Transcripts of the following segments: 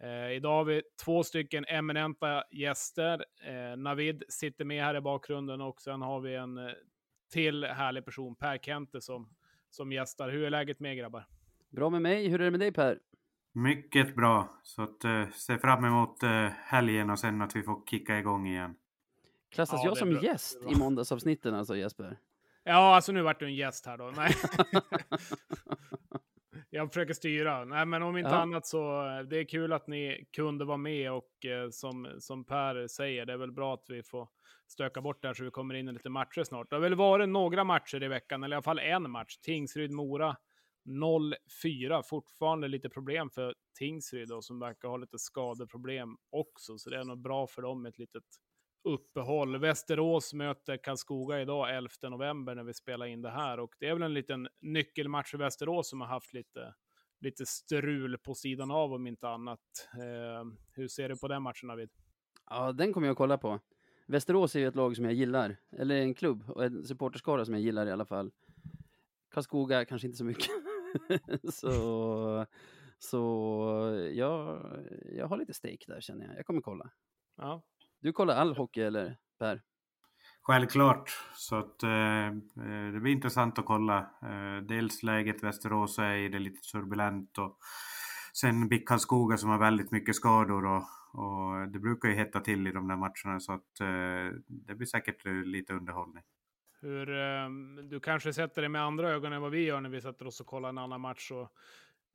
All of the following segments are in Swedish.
Eh, idag har vi två stycken eminenta gäster. Eh, Navid sitter med här i bakgrunden och sen har vi en eh, till härlig person, Per Kente, som, som gästar. Hur är läget med grabbar? Bra med mig. Hur är det med dig Per? Mycket bra. Så att, eh, se fram emot eh, helgen och sen att vi får kicka igång igen. Klassas Ja, jag som bra. gäst i måndagsavsnitten alltså Jesper? Ja, alltså nu vart du en gäst här då. Nej. Jag försöker styra. Nej, men om inte Ja. annat så eh, det är kul att ni kunde vara med och eh, som, som Per säger, det är väl bra att vi får stöka bort det här så vi kommer in i lite matcher snart. Det har väl varit några matcher i veckan, eller i alla fall en match. Tingsryd-Mora 0-4. Fortfarande lite problem för Tingsryd då, som verkar ha lite skadeproblem också, så det är nog bra för dem med ett litet uppehåll. Västerås möter Karlskoga idag 11 november när vi spelar in det här och det är väl en liten nyckelmatch för Västerås som har haft lite, lite strul på sidan av om inte annat. Eh, hur ser du på den matchen David? Ja, den kommer jag att kolla på. Västerås är ju ett lag som jag gillar, eller en klubb och en supporterskara som jag gillar i alla fall. Karlskoga kanske inte så mycket. så så jag, jag har lite stake där känner jag. Jag kommer kolla. Ja, Du kollar all hockey eller Per? Självklart. Så att eh, eh, det blir intressant att kolla. Eh, dels läget Västerås är i, det är lite turbulent och sen BIK Karlskoga som har väldigt mycket skador och, och det brukar ju hetta till i de där matcherna så att eh, det blir säkert eh, lite underhållning. hur, eh, du kanske sätter det med andra ögon än vad vi gör när vi sätter oss och kollar en annan match. Och,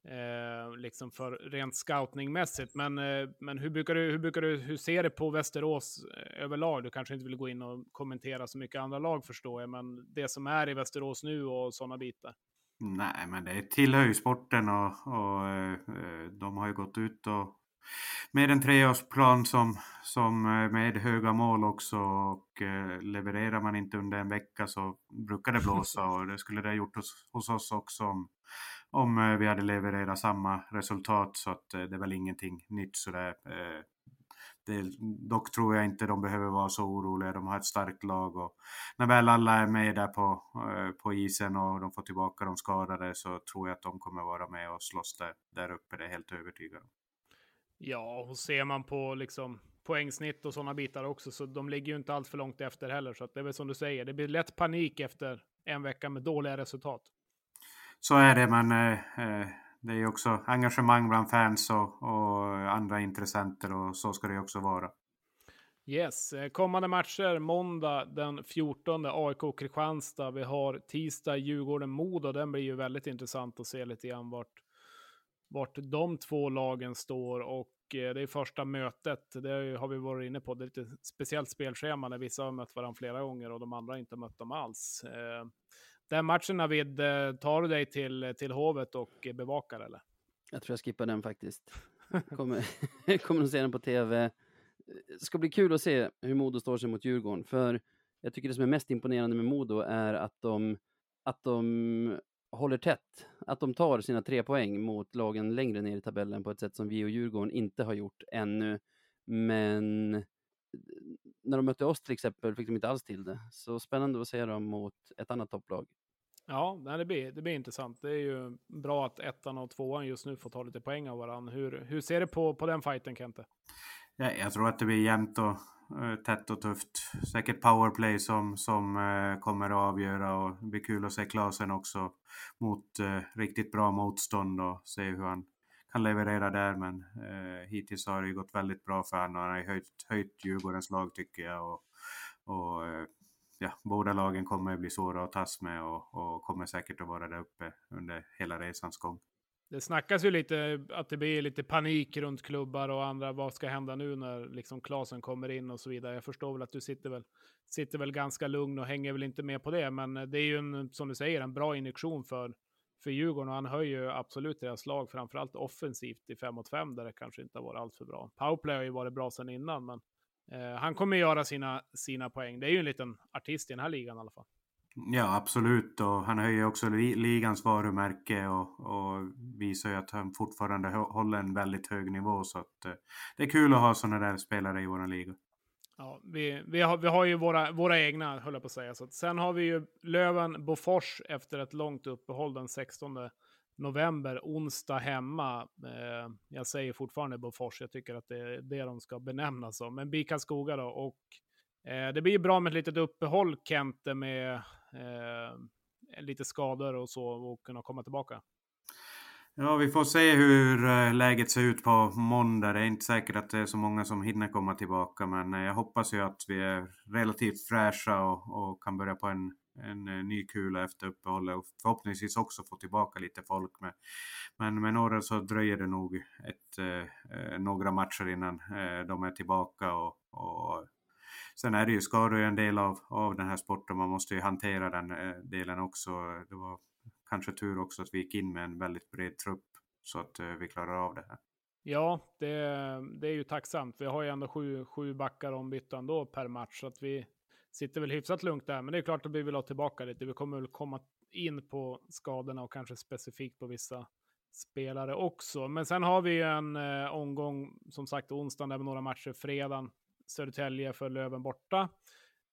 eh, liksom för rent scoutningmässigt. Men, eh, men hur, brukar du, hur, brukar du, hur ser du på Västerås eh, överlag? Du kanske inte vill gå in och kommentera så mycket andra lag förstår jag, men det som är i Västerås nu och sådana bitar. Nej, men det tillhör ju sporten och, och eh, eh, de har ju gått ut och med en treårsplan som, som eh, med höga mål också och eh, levererar man inte under en vecka så brukar det blåsa och det skulle det ha gjort hos, hos oss också om, om eh, vi hade levererat samma resultat så att eh, det är väl ingenting nytt sådär. Eh, det, dock tror jag inte de behöver vara så oroliga. De har ett starkt lag och när väl alla är med där på, eh, på isen och de får tillbaka de skadade så tror jag att de kommer vara med och slåss där, där uppe. Det är helt övertygad om. Ja, och ser man på liksom poängsnitt och sådana bitar också, så de ligger ju inte allt för långt efter heller. Så att det är väl som du säger, det blir lätt panik efter en vecka med dåliga resultat. Så är det, men eh, eh det är ju också engagemang bland fans och, och andra intressenter och så ska det ju också vara. Yes, eh, kommande matcher måndag den 14 AIK Kristianstad. Vi har tisdag Djurgården Modo. Den blir ju väldigt intressant att se lite grann vart, vart de två lagen står och eh, det är första mötet. Det har vi varit inne på. Det är lite speciellt spelschema när vissa har mött varandra flera gånger och de andra inte mött dem alls. Den matchen Navid, eh, tar du dig till, till Hovet och bevakar eller? Jag tror jag skippar den faktiskt. Kommer, kommer att se den på tv. Det ska bli kul att se hur Modo står sig mot Djurgården, för jag tycker det som är mest imponerande med Modo är att de, att de håller tätt, att de tar sina tre poäng mot lagen längre ner i tabellen på ett sätt som vi och Djurgården inte har gjort ännu. Men eh, när de mötte oss till exempel fick de inte alls till det. Så spännande att se dem mot ett annat topplag. Ja, det, blir, det blir intressant. Det är ju bra att ettan och tvåan just nu får ta lite poäng av varandra. Hur, hur ser du på, på den fighten, Kente? Ja, jag tror att det blir jämnt och eh, tätt och tufft. Säkert powerplay som, som eh, kommer att avgöra och det blir kul att se Klasen också mot eh, riktigt bra motstånd och se hur han kan leverera där. Men eh, hittills har det ju gått väldigt bra för honom och han har ju höjt, höjt Djurgårdens lag tycker jag. Och, och eh, ja, båda lagen kommer att bli svåra att tas med och, och kommer säkert att vara där uppe under hela resans gång. Det snackas ju lite att det blir lite panik runt klubbar och andra. Vad ska hända nu när liksom Klasen kommer in och så vidare? Jag förstår väl att du sitter väl, sitter väl ganska lugn och hänger väl inte med på det. Men det är ju en, som du säger, en bra injektion för, för Djurgården och han höjer ju absolut deras lag, framförallt offensivt i 5 mot 5 där det kanske inte har varit allt för bra. Powerplay har ju varit bra sedan innan, men eh, han kommer göra sina, sina poäng. Det är ju en liten artist i den här ligan i alla fall. Ja, absolut. Och han höjer också li ligans varumärke och, och visar ju att han fortfarande hå- håller en väldigt hög nivå. Så att, eh, det är kul att ha sådana där spelare i vår liga. Ja, vi, vi, har, vi har ju våra, våra egna, höll jag på att säga. Så att sen har vi ju Löven Bofors efter ett långt uppehåll den 16 november, onsdag hemma. Eh, jag säger fortfarande Bofors, jag tycker att det är det de ska benämnas som. Men BIK Karlskoga då, och eh, det blir bra med ett litet uppehåll, Kente, med eh, lite skador och så, och kunna komma tillbaka. Ja, vi får se hur eh, läget ser ut på måndag. Det är inte säkert att det är så många som hinner komma tillbaka, men eh, jag hoppas ju att vi är relativt fräscha och, och kan börja på en, en eh, ny kula efter uppehållet och förhoppningsvis också få tillbaka lite folk. Med. Men med några så dröjer det nog ett, eh, eh, några matcher innan eh, de är tillbaka och, och Sen är det ju skador en del av, av den här sporten, man måste ju hantera den eh, delen också. Det var kanske tur också att vi gick in med en väldigt bred trupp så att eh, vi klarar av det här. Ja, det, det, är ju tacksamt. Vi har ju ändå sju, sju backar ombytta ändå per match, så att vi sitter väl hyfsat lugnt där. Men det är klart att vi vill ha tillbaka lite. Vi kommer väl komma in på skadorna och kanske specifikt på vissa spelare också. Men sen har vi ju en eh, omgång, som sagt, onsdagen där med några matcher. Fredagen, Södertälje för Löven borta.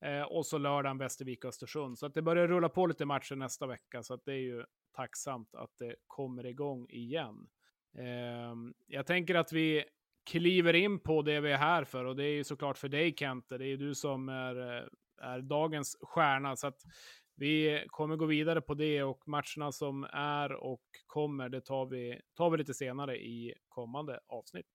Eh, och så lördagen Västervik Östersund. Så att det börjar rulla på lite matcher nästa vecka. Så att det är ju tacksamt att det kommer igång igen. Eh, jag tänker att vi kliver in på det vi är här för och det är ju såklart för dig Kente. Det är ju du som är, eh, är dagens stjärna. Så att vi kommer gå vidare på det och matcherna som är och kommer, det tar vi, tar vi lite senare i kommande avsnitt.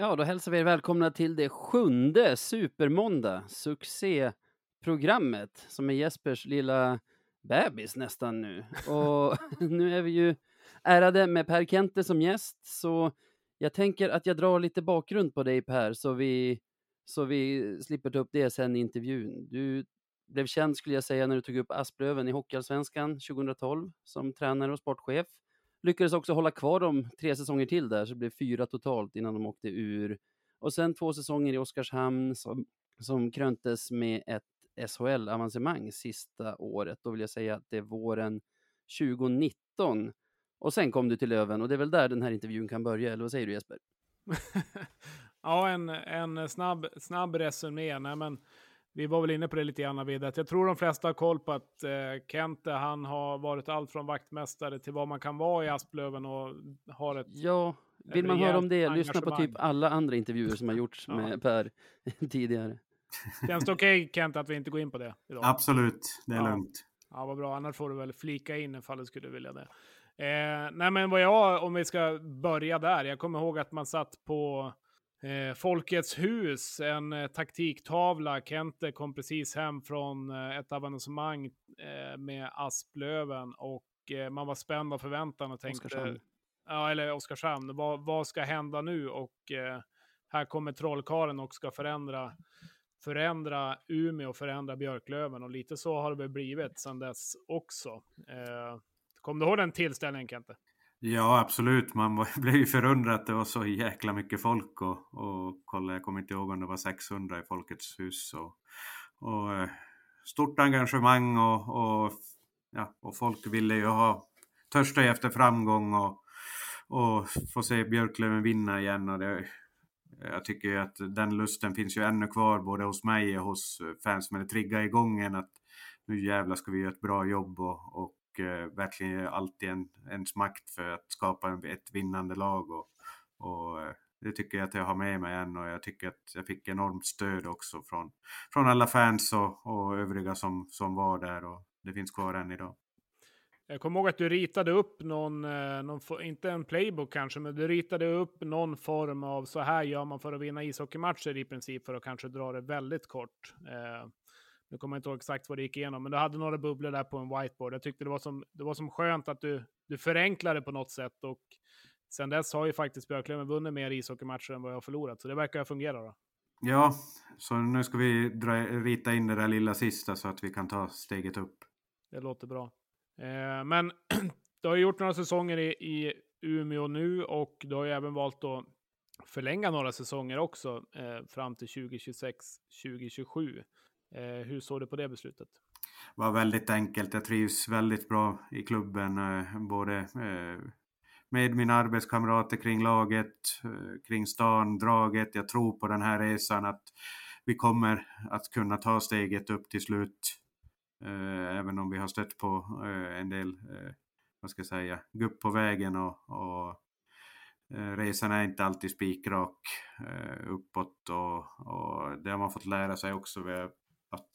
Ja, då hälsar vi er välkomna till det sjunde Supermåndag, succéprogrammet, som är Jespers lilla bebis nästan nu. Och nu är vi ju ärade med Per Kente som gäst, så jag tänker att jag drar lite bakgrund på dig Per, så vi, så vi slipper ta upp det sen i intervjun. Du blev känd, skulle jag säga, när du tog upp Asplöven i Hockeyallsvenskan 2012 som tränare och sportchef lyckades också hålla kvar dem tre säsonger till där, så det blev fyra totalt innan de åkte ur. Och sen två säsonger i Oskarshamn som, som kröntes med ett SHL-avancemang sista året. Då vill jag säga att det är våren 2019. Och sen kom du till Löven och det är väl där den här intervjun kan börja, eller vad säger du Jesper? ja, en, en snabb, snabb resumé. Nej, men vi var väl inne på det lite grann vid att jag tror de flesta har koll på att eh, Kente, han har varit allt från vaktmästare till vad man kan vara i Asplöven och har ett Ja, vill man höra om det, lyssna på typ alla andra intervjuer som har gjorts ja. med Per tidigare. Känns det okej okay, Kent att vi inte går in på det? Idag? Absolut, det är ja. lugnt. Ja, vad bra. Annars får du väl flika in ifall du skulle vilja det. Eh, nej, men vad jag, om vi ska börja där. Jag kommer ihåg att man satt på Eh, Folkets hus, en eh, taktiktavla. Kente kom precis hem från eh, ett avancemang med Asplöven och man var spänd av förväntan och tänkte... Oskarshamn. Ja, eller Oskarshamn. Vad, vad ska hända nu? Och här kommer trollkaren och ska förändra, förändra Umeå och förändra Björklöven. Och lite så har det väl blivit sedan dess också. Eh, kom du ihåg den tillställningen Kente? Ja, absolut. Man blev ju förundrad att det var så jäkla mycket folk och, och kolla, jag kommer inte ihåg om det var 600 i Folkets hus och, och eh, stort engagemang och, och, ja, och folk ville ju ha törsta efter framgång och, och få se Björklöven vinna igen och det, jag tycker att den lusten finns ju ännu kvar både hos mig och hos fans men det triggar igång en att nu jävlar ska vi göra ett bra jobb och, och eh, verkligen alltid en, ens makt för att skapa en, ett vinnande lag. Och, och eh, det tycker jag att jag har med mig än och jag tycker att jag fick enormt stöd också från, från alla fans och, och övriga som, som var där och det finns kvar än idag. Jag kommer ihåg att du ritade upp någon, eh, någon, inte en playbook kanske, men du ritade upp någon form av så här gör man för att vinna ishockeymatcher i princip för att kanske dra det väldigt kort. Eh, nu kommer jag inte ihåg exakt vad det gick igenom, men du hade några bubblor där på en whiteboard. Jag tyckte det var som, det var som skönt att du, du förenklade på något sätt och sen dess har ju faktiskt Björklöven vunnit mer ishockeymatcher än vad jag har förlorat, så det verkar fungera då. Ja, så nu ska vi dra, rita in det där lilla sista så att vi kan ta steget upp. Det låter bra. Eh, men du har gjort några säsonger i, i Umeå nu och du har ju även valt att förlänga några säsonger också eh, fram till 2026-2027. Eh, hur såg du på det beslutet? Det var väldigt enkelt. Jag trivs väldigt bra i klubben, eh, både eh, med mina arbetskamrater kring laget, eh, kring stan, draget. Jag tror på den här resan att vi kommer att kunna ta steget upp till slut. Eh, även om vi har stött på eh, en del, eh, vad ska jag säga, gupp på vägen och, och eh, resan är inte alltid spikrak eh, uppåt och, och det har man fått lära sig också att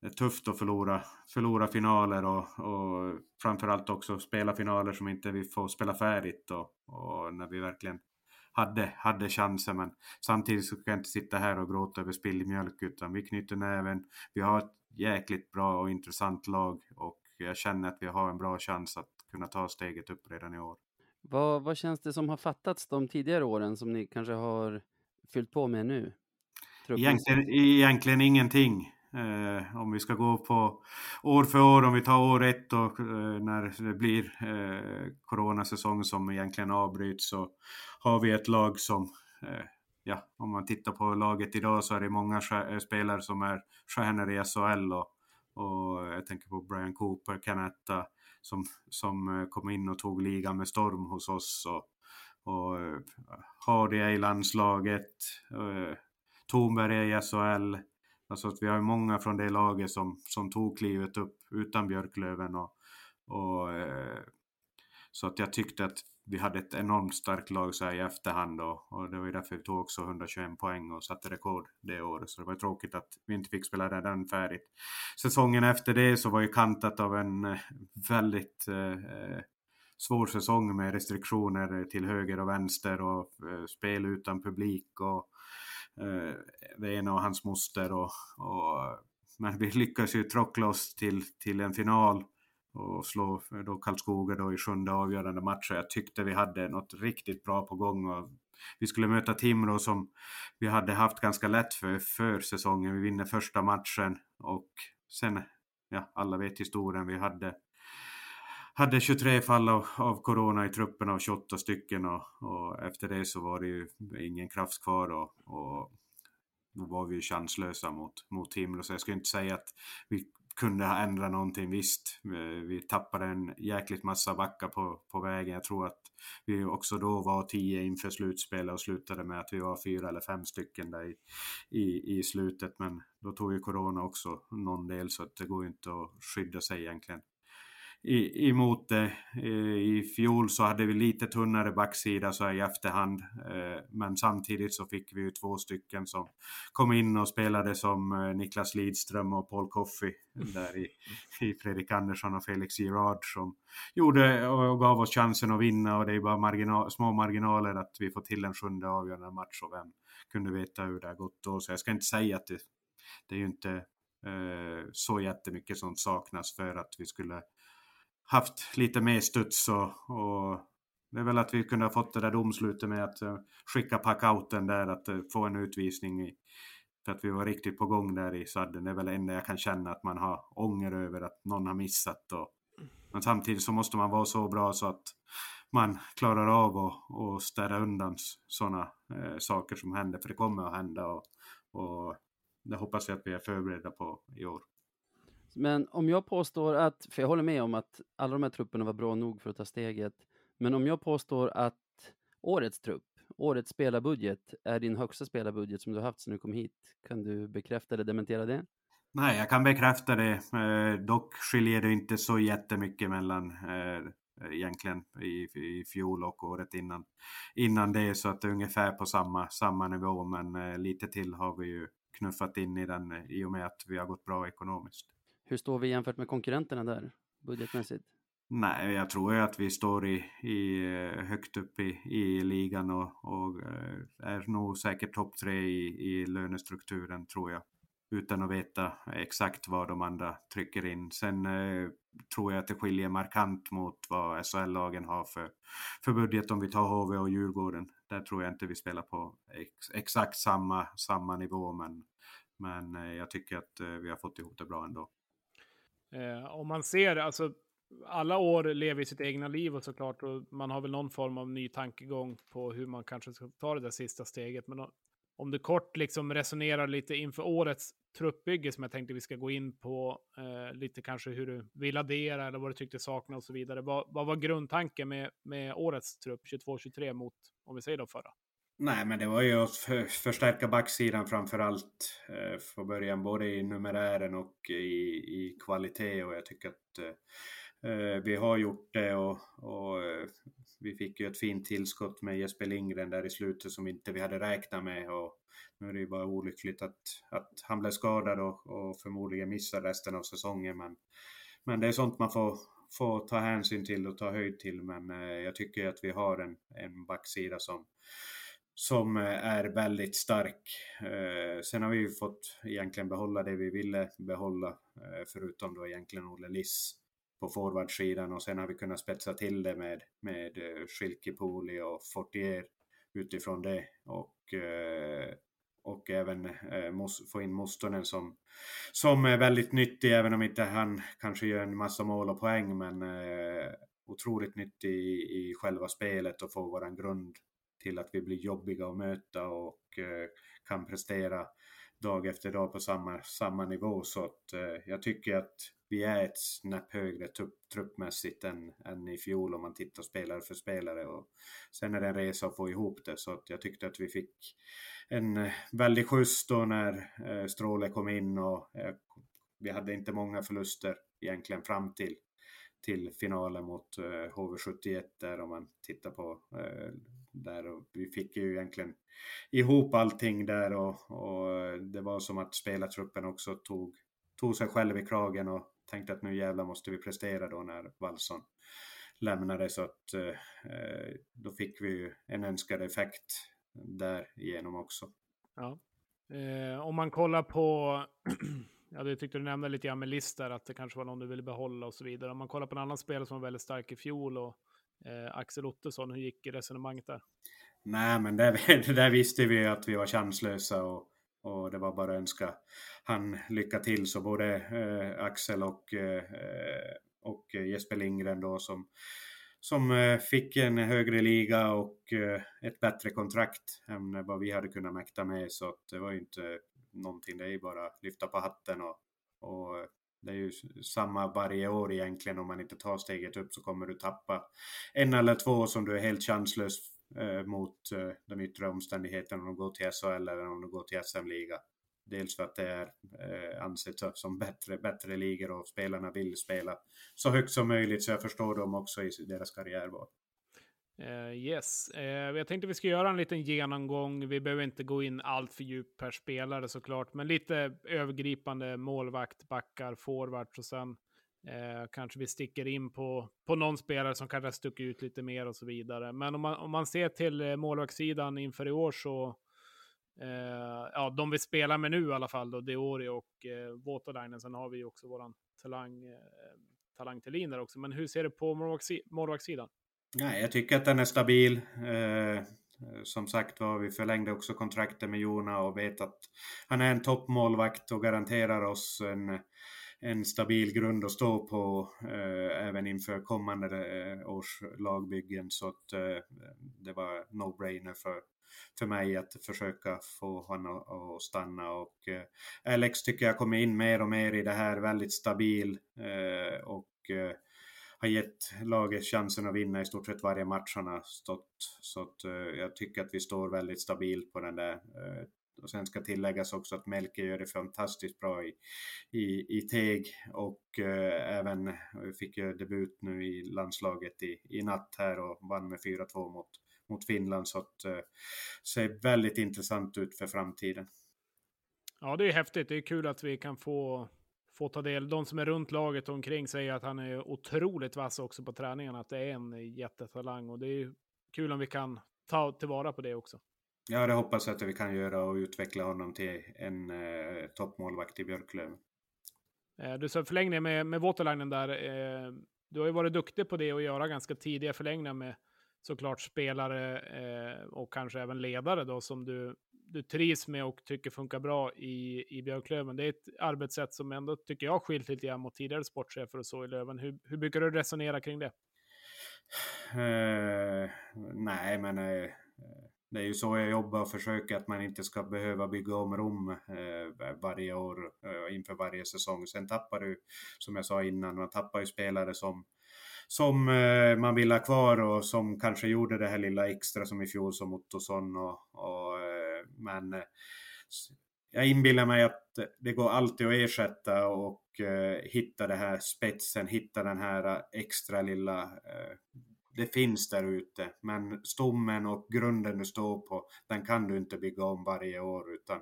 det är tufft att förlora, förlora finaler och, och framförallt också spela finaler som inte vi får spela färdigt och, och när vi verkligen hade, hade chansen. Men samtidigt så kan jag inte sitta här och gråta över spilld mjölk utan vi knyter näven. Vi har ett jäkligt bra och intressant lag och jag känner att vi har en bra chans att kunna ta steget upp redan i år. Vad, vad känns det som har fattats de tidigare åren som ni kanske har fyllt på med nu? Egentligen, egentligen ingenting. Eh, om vi ska gå på år för år, om vi tar år ett och eh, när det blir eh, coronasäsong som egentligen avbryts så har vi ett lag som, eh, ja, om man tittar på laget idag så är det många eh, spelare som är stjärnor i SHL och, och jag tänker på Brian Cooper, Canetta som, som eh, kom in och tog ligan med storm hos oss och, och har Hardy är i landslaget, Thornberg i SHL, Alltså att vi har många från det laget som, som tog klivet upp utan Björklöven. Och, och eh, så att jag tyckte att vi hade ett enormt starkt lag så här i efterhand och, och det var ju därför vi tog också 121 poäng och satte rekord det året. Så det var tråkigt att vi inte fick spela den färdigt. Säsongen efter det så var ju kantat av en eh, väldigt eh, svår säsong med restriktioner till höger och vänster och eh, spel utan publik och eh, det ena och hans moster. Och, och, men vi lyckades ju trockla oss till, till en final och slå då Karlskoga då i sjunde avgörande matchen. Jag tyckte vi hade något riktigt bra på gång. Och vi skulle möta Timrå som vi hade haft ganska lätt för för säsongen. Vi vinner första matchen och sen, ja, alla vet historien. Vi hade hade 23 fall av, av corona i truppen av 28 stycken och, och, efter det så var det ju ingen kraft kvar och, och då var vi ju chanslösa mot, mot Timrå. Så jag skulle inte säga att vi kunde ha ändrat någonting. Visst, eh, vi tappade en jäkligt massa backar på, på vägen. Jag tror att vi också då var tio inför slutspelet och slutade med att vi var fyra eller fem stycken där i, i, i slutet. Men då tog ju corona också någon del så att det går ju inte att skydda sig egentligen i, emot det. I fjol så hade vi lite tunnare backsida så i efterhand. Eh, men samtidigt så fick vi ju två stycken som kom in och spelade som eh, Niklas Lidström och Paul Coffey där i, i Fredrik Andersson och Felix Girard som gjorde och gav oss chansen att vinna och det är bara marginal, små marginaler att vi får till en sjunde avgörande match och vem kunde veta hur det har gått då. Så jag ska inte säga att det, det är ju inte eh, så jättemycket som saknas för att vi skulle haft lite mer studs och, och det är väl att vi kunde ha fått det där domslutet med att eh, skicka packouten där, att eh, få en utvisning i, för att vi var riktigt på gång där i sadden. Det är väl det enda jag kan känna att man har ånger över att någon har missat. Och, men samtidigt så måste man vara så bra så att man klarar av att städa undan sådana eh, saker som händer, för det kommer att hända och, och det hoppas jag att vi är förberedda på i år. Men om jag påstår att, för jag håller med om att alla de här trupperna var bra nog för att ta steget, men om jag påstår att årets trupp, årets spelarbudget, är din högsta spelarbudget som du har haft sedan du kom hit, kan du bekräfta eller dementera det? Nej, jag kan bekräfta det. Eh, dock skiljer det inte så jättemycket mellan eh, egentligen i, i fjol och året innan, innan det, så att det är ungefär på samma, samma nivå, men eh, lite till har vi ju knuffat in i den i och med att vi har gått bra ekonomiskt. Hur står vi jämfört med konkurrenterna där, budgetmässigt? Nej, jag tror ju att vi står i, i, eh, högt upp i, i ligan och, och eh, är nog säkert topp tre i, i lönestrukturen tror jag. utan att veta exakt vad de andra trycker in. Sen eh, tror jag att det skiljer markant mot vad SHL-lagen har för, för budget om vi tar HV och Djurgården. Där tror jag inte vi spelar på ex, exakt samma, samma nivå, men, men eh, jag tycker att eh, vi har fått ihop det bra ändå. Eh, om man ser, alltså alla år lever sitt egna liv och såklart, och man har väl någon form av ny tankegång på hur man kanske ska ta det där sista steget. Men om du kort liksom resonerar lite inför årets truppbygge som jag tänkte vi ska gå in på, eh, lite kanske hur du vill addera eller vad du tyckte saknades och så vidare. Vad, vad var grundtanken med, med årets trupp 22-23 mot, om vi säger då förra? Nej, men det var ju att förstärka backsidan framför allt eh, från början, både i numerären och i, i kvalitet och jag tycker att eh, eh, vi har gjort det och, och eh, vi fick ju ett fint tillskott med Jesper Lindgren där i slutet som inte vi hade räknat med. Och nu är det ju bara olyckligt att, att han blev skadad och, och förmodligen missar resten av säsongen. Men, men det är sånt man får, får ta hänsyn till och ta höjd till. Men eh, jag tycker att vi har en, en backsida som, som eh, är väldigt stark. Eh, sen har vi ju fått egentligen behålla det vi ville behålla, eh, förutom då egentligen Olle Liss på forwardsidan. Och sen har vi kunnat spetsa till det med, med eh, Schilkepoli och Fortier utifrån det. Och, och även få in Mustonen som, som är väldigt nyttig även om inte han kanske gör en massa mål och poäng. Men otroligt nyttig i, i själva spelet och få våran grund till att vi blir jobbiga att möta och eh, kan prestera dag efter dag på samma, samma nivå. Så att, eh, jag tycker att vi är ett snäpp högre trupp, truppmässigt än, än i fjol om man tittar spelare för spelare. Och sen är det en resa att få ihop det så att jag tyckte att vi fick en eh, väldig skjuts då när eh, Stråle kom in och eh, vi hade inte många förluster egentligen fram till till finalen mot eh, HV71 där om man tittar på eh, där och vi fick ju egentligen ihop allting där och, och eh, det var som att spelartruppen också tog, tog sig själv i kragen och tänkte att nu jävlar måste vi prestera då när Wallson lämnade så att eh, eh då fick vi ju en önskad effekt där igenom också. Ja. Eh, om man kollar på Ja, det tyckte du nämnde lite grann med Lister, att det kanske var någon du ville behålla och så vidare. Om man kollar på en annan spelare som var väldigt stark i fjol och eh, Axel Ottosson, hur gick resonemanget där? Nej, men där, där visste vi att vi var chanslösa och, och det var bara att önska han lycka till. Så både eh, Axel och, eh, och Jesper Lindgren då som, som eh, fick en högre liga och eh, ett bättre kontrakt än vad vi hade kunnat mäkta med. Så det var ju inte någonting. Det är ju bara lyfta på hatten och, och det är ju samma varje år egentligen. Om man inte tar steget upp så kommer du tappa en eller två som du är helt chanslös eh, mot eh, de yttre omständigheterna om du går till SHL eller om du går till SM-liga. Dels för att det är eh, ansett som bättre, bättre ligor och spelarna vill spela så högt som möjligt. Så jag förstår dem också i deras karriärval. Uh, yes, uh, jag tänkte vi ska göra en liten genomgång. Vi behöver inte gå in allt för djupt per spelare såklart, men lite övergripande målvakt, backar, forwards och sen uh, kanske vi sticker in på, på någon spelare som kanske stuckit ut lite mer och så vidare. Men om man, om man ser till målvaktssidan inför i år så ja, de vi spelar med nu i alla fall då, Deori och uh, Voutalainen. Sen har vi också våran talang, uh, talang till där också. Men hur ser du på målvaktssidan? Nej, jag tycker att den är stabil. Eh, som sagt var, vi förlängde också kontraktet med Jona och vet att han är en toppmålvakt och garanterar oss en, en stabil grund att stå på eh, även inför kommande eh, års lagbyggen. Så att eh, det var no-brainer för, för mig att försöka få honom att stanna. Och eh, Alex tycker jag kommer in mer och mer i det här, väldigt stabil eh, och eh, har gett laget chansen att vinna i stort sett varje match han har stått. Så att, uh, jag tycker att vi står väldigt stabilt på den där. Uh, och sen ska tilläggas också att Melke gör det fantastiskt bra i, i, i Teg och uh, även fick ju debut nu i landslaget i, i natt här och vann med 4-2 mot, mot Finland. Så att uh, ser väldigt intressant ut för framtiden. Ja, det är häftigt. Det är kul att vi kan få få ta del. De som är runt laget och omkring säger att han är otroligt vass också på träningarna, att det är en jättetalang och det är kul om vi kan ta tillvara på det också. Ja, det hoppas jag att vi kan göra och utveckla honom till en eh, toppmålvakt i Björklöven. Eh, du sa förlängning med, med Waterlinen där. Eh, du har ju varit duktig på det och göra ganska tidiga förlängningar med såklart spelare eh, och kanske även ledare då som du, du trivs med och tycker funkar bra i, i Björklöven. Det är ett arbetssätt som ändå tycker jag skilt lite grann mot tidigare sportchefer och så i Löven. Hur, hur brukar du resonera kring det? Uh, nej, men uh, det är ju så jag jobbar och försöker att man inte ska behöva bygga om Rom uh, varje år inför varje säsong. Sen tappar du, som jag sa innan, man tappar ju spelare som som eh, man vill ha kvar och som kanske gjorde det här lilla extra som i fjol som Ottosson och, och eh, men eh, jag inbillar mig att det går alltid att ersätta och hitta den här spetsen, hitta den här extra lilla det finns där ute, men stommen och grunden du står på, den kan du inte bygga om varje år, utan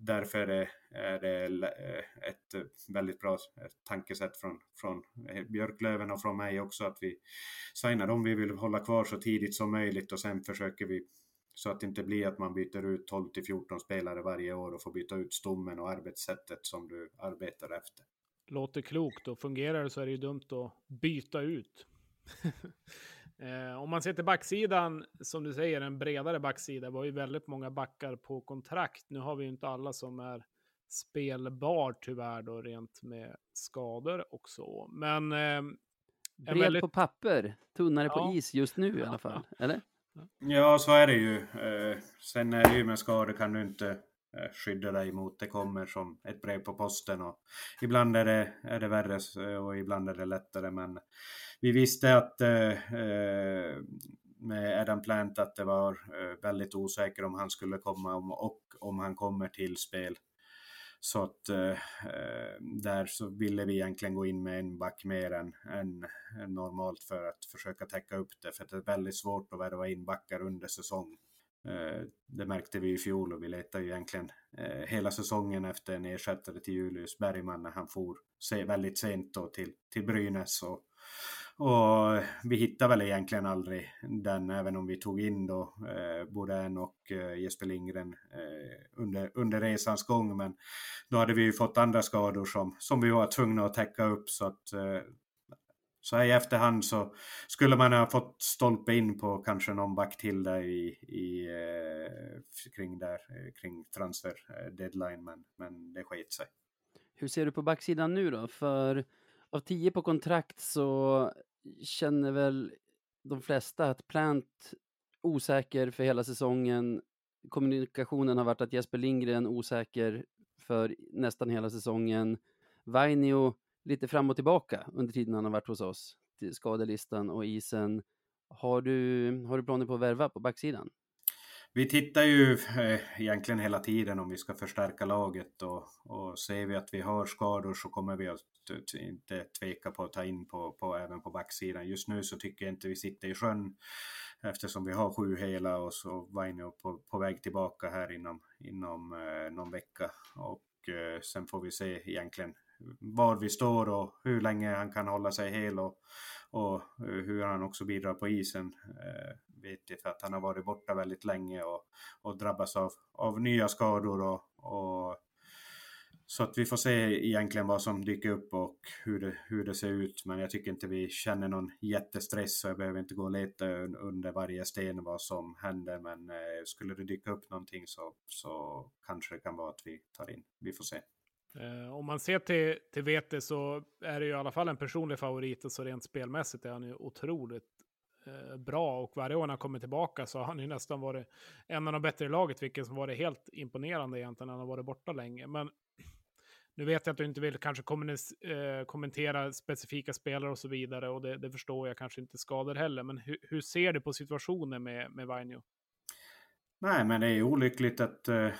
därför är det, är det eh, ett väldigt bra tankesätt från, från Björklöven och från mig också, att vi signar dem vi vill hålla kvar så tidigt som möjligt och sen försöker vi så att det inte blir att man byter ut 12 till 14 spelare varje år och får byta ut stommen och arbetssättet som du arbetar efter. Låter klokt och fungerar det så är det ju dumt att byta ut. eh, om man ser till backsidan, som du säger, en bredare backsida, var ju väldigt många backar på kontrakt. Nu har vi ju inte alla som är spelbar tyvärr då, rent med skador och så. Men... Eh, Bred väldigt... på papper, tunnare ja. på is just nu i alla fall, eller? Ja, så är det ju. Eh, sen är det ju med skador kan du inte Eh, skydda dig mot. Det kommer som ett brev på posten och ibland är det, är det värre och ibland är det lättare. Men vi visste att eh, eh med Adam Plant att det var eh, väldigt osäkert om han skulle komma och om han kommer till spel. Så att eh, där så ville vi egentligen gå in med en back mer än, än, än, normalt för att försöka täcka upp det. För det är väldigt svårt att värva in backar under säsong. Eh, det märkte vi i fjol och vi letade ju egentligen eh, hela säsongen efter en ersättare till Julius Bergman när han for väldigt sent då till, till Brynäs. Och, och vi hittade väl egentligen aldrig den, även om vi tog in då eh, både en och eh, Jesper Lindgren eh, under, under resans gång. Men då hade vi ju fått andra skador som, som vi var tvungna att täcka upp. Så att eh, så här i efterhand så skulle man ha fått stolpe in på kanske någon back till där i, i eh, kring, där, eh, kring transfer eh, deadline, men, men det sket sig. Hur ser du på backsidan nu då? För av tio på kontrakt så känner väl de flesta att Plant osäker för hela säsongen. Kommunikationen har varit att Jesper Lindgren osäker för nästan hela säsongen. Vainio lite fram och tillbaka under tiden han har varit hos oss till skadelistan och isen. Har du, har du planer på att värva på backsidan? Vi tittar ju eh, egentligen hela tiden om vi ska förstärka laget och, och ser vi att vi har skador så kommer vi att inte tveka på att ta in på, på även på backsidan. Just nu så tycker jag inte vi sitter i sjön eftersom vi har sju hela och så Vainio på, på väg tillbaka här inom, inom eh, någon vecka och eh, sen får vi se egentligen var vi står och hur länge han kan hålla sig hel och, och hur han också bidrar på isen. Eh, vet jag för att han har varit borta väldigt länge och, och drabbas av, av nya skador och, och så att vi får se egentligen vad som dyker upp och hur det, hur det ser ut. Men jag tycker inte vi känner någon jättestress så jag behöver inte gå och leta under varje sten vad som händer. Men eh, skulle det dyka upp någonting så, så kanske det kan vara att vi tar in. Vi får se. Eh, om man ser till, till Vete så är det ju i alla fall en personlig favorit och så rent spelmässigt är han ju otroligt eh, bra och varje år när han kommer tillbaka så har han ju nästan varit en av de bättre i laget, vilket som varit helt imponerande egentligen när han har varit borta länge. Men nu vet jag att du inte vill kanske eh, kommentera specifika spelare och så vidare och det, det förstår jag kanske inte skador heller. Men hur, hur ser du på situationen med, med Vainio? Nej, men det är olyckligt att uh,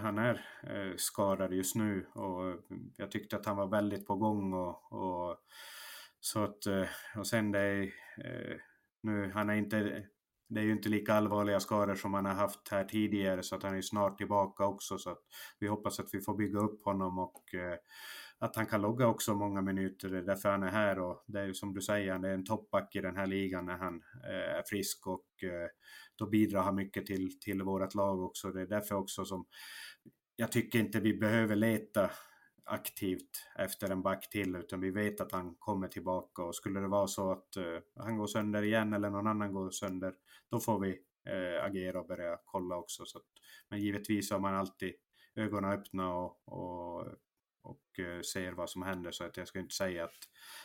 han är uh, skadad just nu och jag tyckte att han var väldigt på gång och, och så att uh, och sen det är nu, han är inte det är ju inte lika allvarliga skador som han har haft här tidigare så att han är snart tillbaka också så att vi hoppas att vi får bygga upp honom och att han kan logga också många minuter. Det är därför han är här och det är ju som du säger, han är en toppback i den här ligan när han eh, är frisk och eh, då bidrar han mycket till, till vårt lag också. Det är därför också som jag tycker inte vi behöver leta aktivt efter en back till utan vi vet att han kommer tillbaka och skulle det vara så att uh, han går sönder igen eller någon annan går sönder då får vi uh, agera och börja kolla också. Så att, men givetvis har man alltid ögonen öppna och, och, och uh, ser vad som händer så att jag ska inte säga att,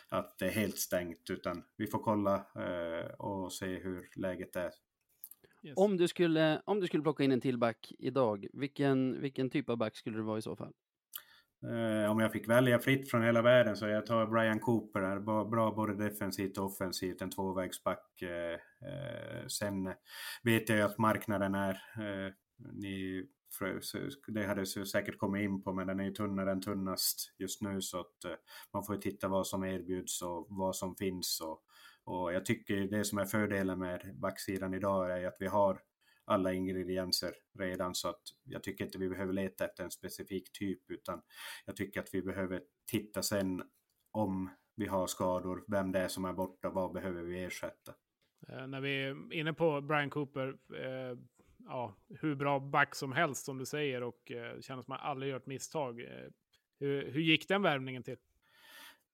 att det är helt stängt utan vi får kolla och se hur läget är. Yes. Om, du skulle, om du skulle plocka in en till back idag, vilken, vilken typ av back skulle det vara i så fall? Eh, om jag fick välja fritt från hela världen så jag tar Brian Cooper. Är bra både defensivt och offensivt. En tvåvägsback. Eh, eh, sen vet jag ju att marknaden är... Eh, ni, det hade säkert kommit in på men den är ju tunnare än tunnast just nu så att eh, man får titta vad som erbjuds och vad som finns. Och, och jag tycker det som är fördelen med backsidan idag är att vi har alla ingredienser redan så att jag tycker inte vi behöver leta efter en specifik typ utan jag tycker att vi behöver titta sen om vi har skador, vem det är som är borta, vad behöver vi ersätta? Eh, när vi är inne på Brian Cooper, eh, ja, hur bra back som helst som du säger och eh, känner som att man aldrig gjort misstag. Eh, hur, hur gick den värvningen till?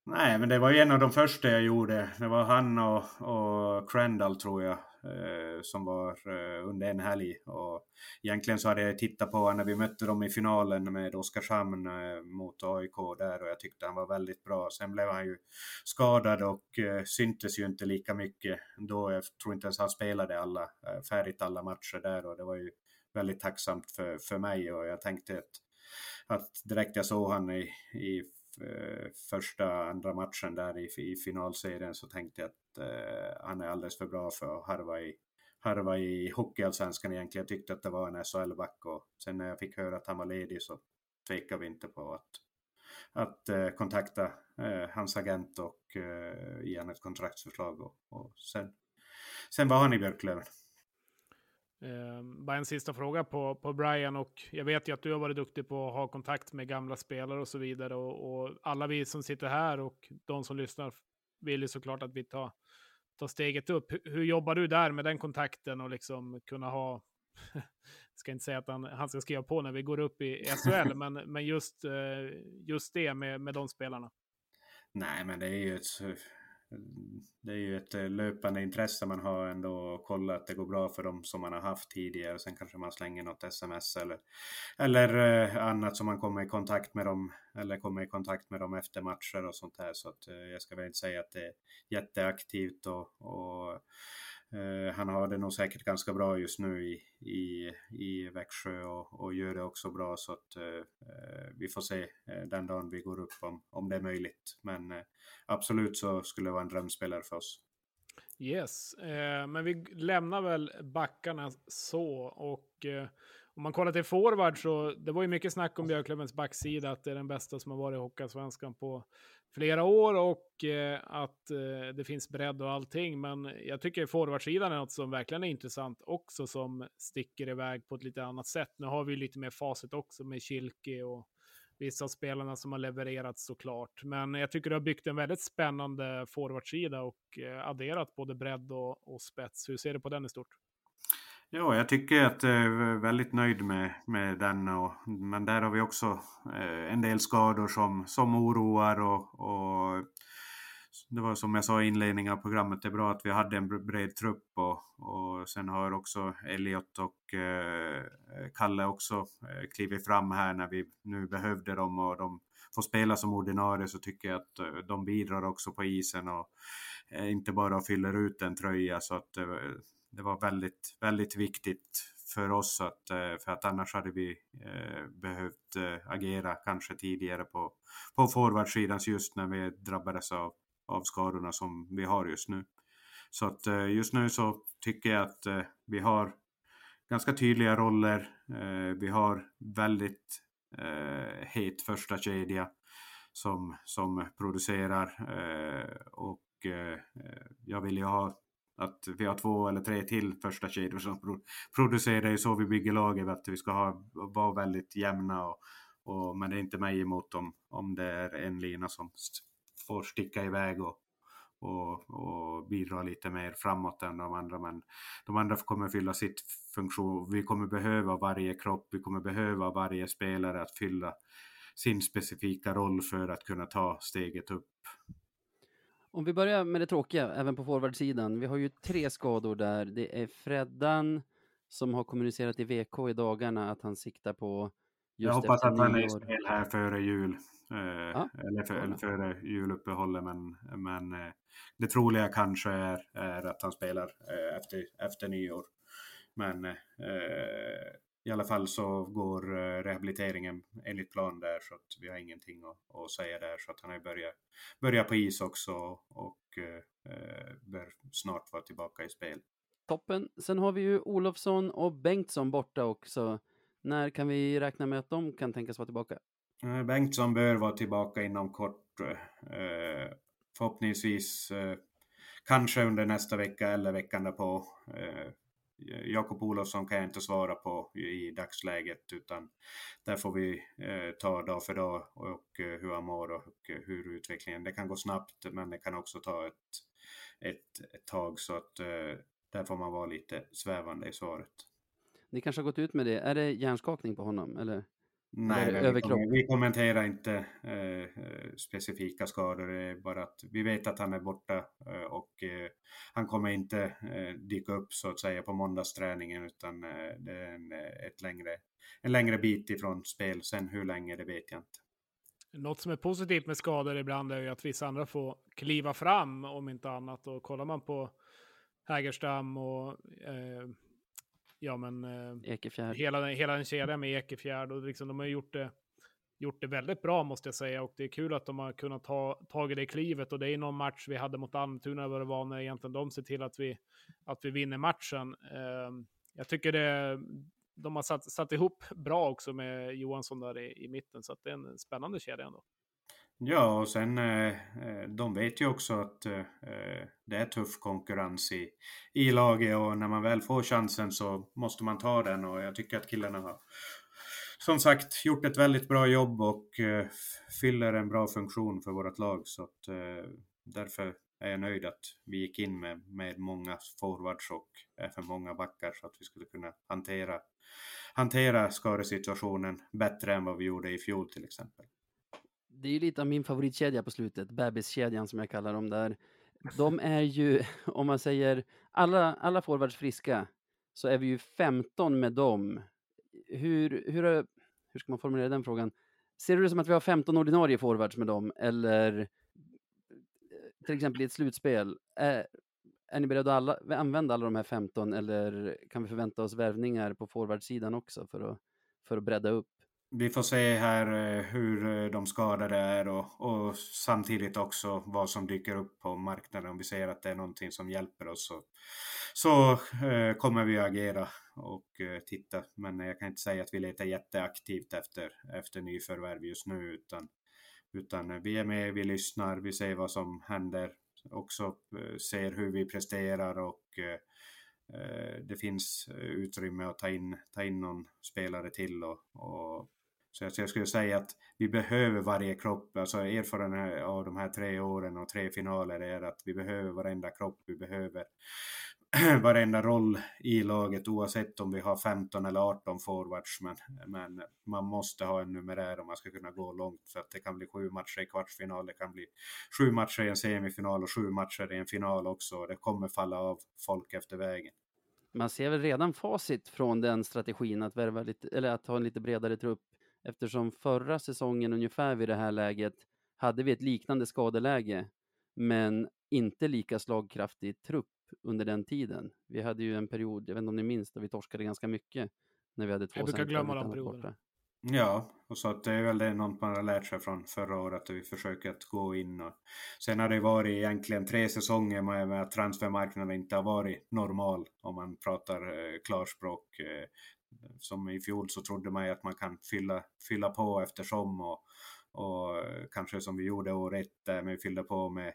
Nej, men det var ju en av de första jag gjorde. Det var han och, och Crandall tror jag Eh, som var eh, under en helg. Och egentligen så hade jag tittat på när vi mötte dem i finalen med Oskarshamn eh, mot AIK där och jag tyckte han var väldigt bra. Sen blev han ju skadad och syntes ju inte lika mycket då. Jag tror inte ens han spelade alla, färdigt alla matcher där och det var ju väldigt tacksamt för, för mig och jag tänkte att, att direkt jag såg han i, i första, andra matchen där i, i finalserien så tänkte jag att eh, han är alldeles för bra för att harva i, harva i hockeyallsvenskan egentligen. Jag tyckte att det var en SHL-back och sen när jag fick höra att han var ledig så tvekade vi inte på att, att eh, kontakta eh, hans agent och eh, ge honom ett kontraktsförslag och, och sen, sen var han i Björklöven. Eh, bara en sista fråga på, på Brian och jag vet ju att du har varit duktig på att ha kontakt med gamla spelare och så vidare och, och alla vi som sitter här och de som lyssnar vill ju såklart att vi tar, tar steget upp. Hur, hur jobbar du där med den kontakten och liksom kunna ha ska inte säga att han, han ska skriva på när vi går upp i SHL, men, men just, eh, just det med, med de spelarna. Nej, men det är ju ett det är ju ett eh, löpande intresse man har ändå att kolla att det går bra för dem som man har haft tidigare. Sen kanske man slänger något sms eller, eller eh, annat som man kommer i kontakt med dem eller kommer i kontakt med dem efter matcher och sånt här. Så att, eh, jag ska väl inte säga att det är jätteaktivt och, och Eh, han har det nog säkert ganska bra just nu i, i, i Växjö och, och gör det också bra så att eh, eh vi får se eh, den dagen vi går upp om, om det är möjligt. Men absolut så skulle det vara en drömspelare för oss. Yes, men vi lämnar väl backarna så och om man kollar till forward så det var ju mycket snack om Björklövens backsida att det är den bästa som har varit i Hockeyallsvenskan på flera år och eh, att eh, det finns bredd och allting. Men jag tycker forwardsidan är något som verkligen är intressant också som sticker iväg på ett lite annat sätt. Nu har vi lite mer facit också med Kilke och vissa av spelarna som har levererat såklart. Men jag tycker du har byggt en väldigt spännande forwardsida och eh, adderat både bredd och, och spets. Hur ser du på den i stort? Ja, jag tycker att eh, jag är väldigt nöjd med, med den. Och, men där har vi också eh, en del skador som, som oroar. Och, och, det var som jag sa i inledningen av programmet, det är bra att vi hade en bred trupp. Och, och sen har också Elliot och eh, Kalle också eh, klivit fram här när vi nu behövde dem. Och de får spela som ordinarie så tycker jag att de bidrar också på isen. och inte bara fyller ut en tröja så att det var väldigt, väldigt viktigt för oss att, eh, för att annars hade vi eh, behövt eh, agera kanske tidigare på, på forwardsidan just när vi drabbades av, av skadorna som vi har just nu. Så att just nu så tycker jag att vi har ganska tydliga roller. Vi har väldigt het första kedja som, som producerar och jag vill ju ha att vi har två eller tre till första kedjor som producerar. Det är så vi bygger laget, att vi ska ha, vara väldigt jämna. Och, och, men det är inte mig emot om, om det är en lina som får sticka iväg och, och, och bidra lite mer framåt än de andra. Men de andra kommer fylla sitt funktion. Vi kommer behöva varje kropp, vi kommer behöva varje spelare att fylla sin specifika roll för att kunna ta steget upp. Om vi börjar med det tråkiga, även på forwardsidan. Vi har ju tre skador där. Det är Freddan som har kommunicerat i VK i dagarna att han siktar på Jag hoppas att han är i spel här före jul. Eh, ja, eller, för, eller före juluppehållet, men, men eh, det troliga kanske är, är att han spelar eh, efter, efter nyår. Men eh, i alla fall så går eh, rehabiliteringen enligt plan där så att vi har ingenting att, att säga där så att han har börjat, börjat på is också och eh, bör snart vara tillbaka i spel. Toppen. Sen har vi ju Olofsson och Bengtsson borta också. När kan vi räkna med att de kan tänkas vara tillbaka? Eh, Bengtsson bör vara tillbaka inom kort. Eh, förhoppningsvis eh, kanske under nästa vecka eller veckan därpå. Jakob Olofsson kan jag inte svara på i dagsläget utan där får vi eh, ta dag för dag och eh, hur han mår och hur utvecklingen. Det kan gå snabbt men det kan också ta ett, ett, ett tag så att eh, där får man vara lite svävande i svaret. Ni kanske har gått ut med det. Är det hjärnskakning på honom eller? Nej, nej vi, kommer, vi, kommenterar inte eh, specifika skador. Det är bara att vi vet att han är borta eh, och eh, han kommer inte eh, dyka upp så att säga på måndagsträningen utan eh, det är en, eh, ett längre, en längre bit ifrån spel. Sen hur länge, det vet jag inte. Något som är positivt med skador ibland är ju att vissa andra får kliva fram om inte annat. Och kollar man på Hägerstam och ja men eh, Ekefjärd. Hela, hela den kedjan med Ekefjärd och liksom, de har gjort det, gjort det väldigt bra måste jag säga och det är kul att de har kunnat ta tagit det klivet och det är någon match vi hade mot Almtuna vad det var när egentligen de ser till att vi, att vi vinner matchen. Eh, jag tycker det, de har satt, satt ihop bra också med Johansson där i, i mitten så att det är en spännande kedja ändå. Ja, och sen eh, eh, de vet ju också att eh, det är tuff konkurrens i, i laget och när man väl får chansen så måste man ta den och jag tycker att killarna har som sagt gjort ett väldigt bra jobb och fyller en bra funktion för vårt lag. Så att därför är jag nöjd att vi gick in med, med många forwards och även många backar så att vi skulle kunna hantera, hantera skadesituationen bättre än vad vi gjorde i fjol till exempel det är ju lite av min favoritkedja på slutet, bebiskedjan som jag kallar dem där. De är ju, om man säger alla, alla forwards friska, så är vi ju 15 med dem. Hur, hur, hur ska man formulera den frågan? Ser du det som att vi har 15 ordinarie forwards med dem eller eh, till exempel i ett slutspel? Är, är ni beredda att alla, använda alla de här 15 eller kan vi förvänta oss värvningar på forwardsidan också för att, för att bredda upp? Vi får se här eh, hur eh, de skadade är och, och, samtidigt också vad som dyker upp på marknaden. Om vi ser att det är någonting som hjälper oss så, så eh, kommer vi att agera och eh, titta. Men jag kan inte säga att vi letar jätteaktivt efter, efter nyförvärv just nu utan, utan eh, vi är med, vi lyssnar, vi ser vad som händer. Också eh, ser hur vi presterar och eh, det finns utrymme att ta in, ta in någon spelare till och, och så jag skulle säga att vi behöver varje kropp. Alltså erfarenheten av de här tre åren och tre finaler är att vi behöver varenda kropp. Vi behöver varenda roll i laget oavsett om vi har 15 eller 18 forwards. Men, men man måste ha en numerär om man ska kunna gå långt. För att det kan bli sju matcher i kvartsfinal, det kan bli sju matcher i en semifinal och sju matcher i en final också. och Det kommer falla av folk efter vägen. Man ser väl redan facit från den strategin att värva lite, eller att ha en lite bredare trupp eftersom förra säsongen ungefär vid det här läget hade vi ett liknande skadeläge, men inte lika slagkraftig trupp under den tiden. Vi hade ju en period, jag vet inte om ni minns, där vi torskade ganska mycket när vi hade två Jag brukar glömma de perioderna. Ja, och så att det är väl det något man har lärt sig från förra året, att vi försöker att gå in och sen har det varit egentligen tre säsonger med att transfermarknaden inte har varit normal om man pratar eh, klarspråk. Som i fjol så trodde man ju att man kan fylla, fylla på eftersom och, och kanske som vi gjorde år ett där vi fyllde på med,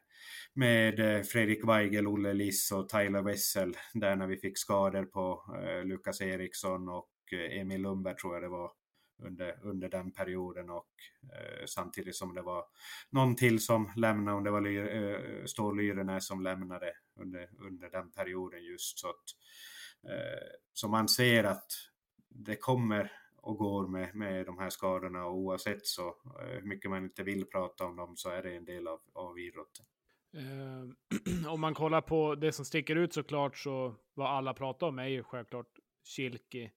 med eh, Fredrik Weigel, Olle Liss och Tyler Wessel där när vi fick skador på eh, Lukas Eriksson och eh, Emil Lundberg tror jag det var under, under den perioden och eh, samtidigt som det var någon till som lämnade, om det var eh, Stål Lyrenäs som lämnade under, under den perioden just så att eh, så man ser att det kommer och går med, med de här skadorna och oavsett så eh, hur mycket man inte vill prata om dem så är det en del av, av idrotten. Eh, om man kollar på det som sticker ut såklart så vad alla pratar om är ju självklart Kilki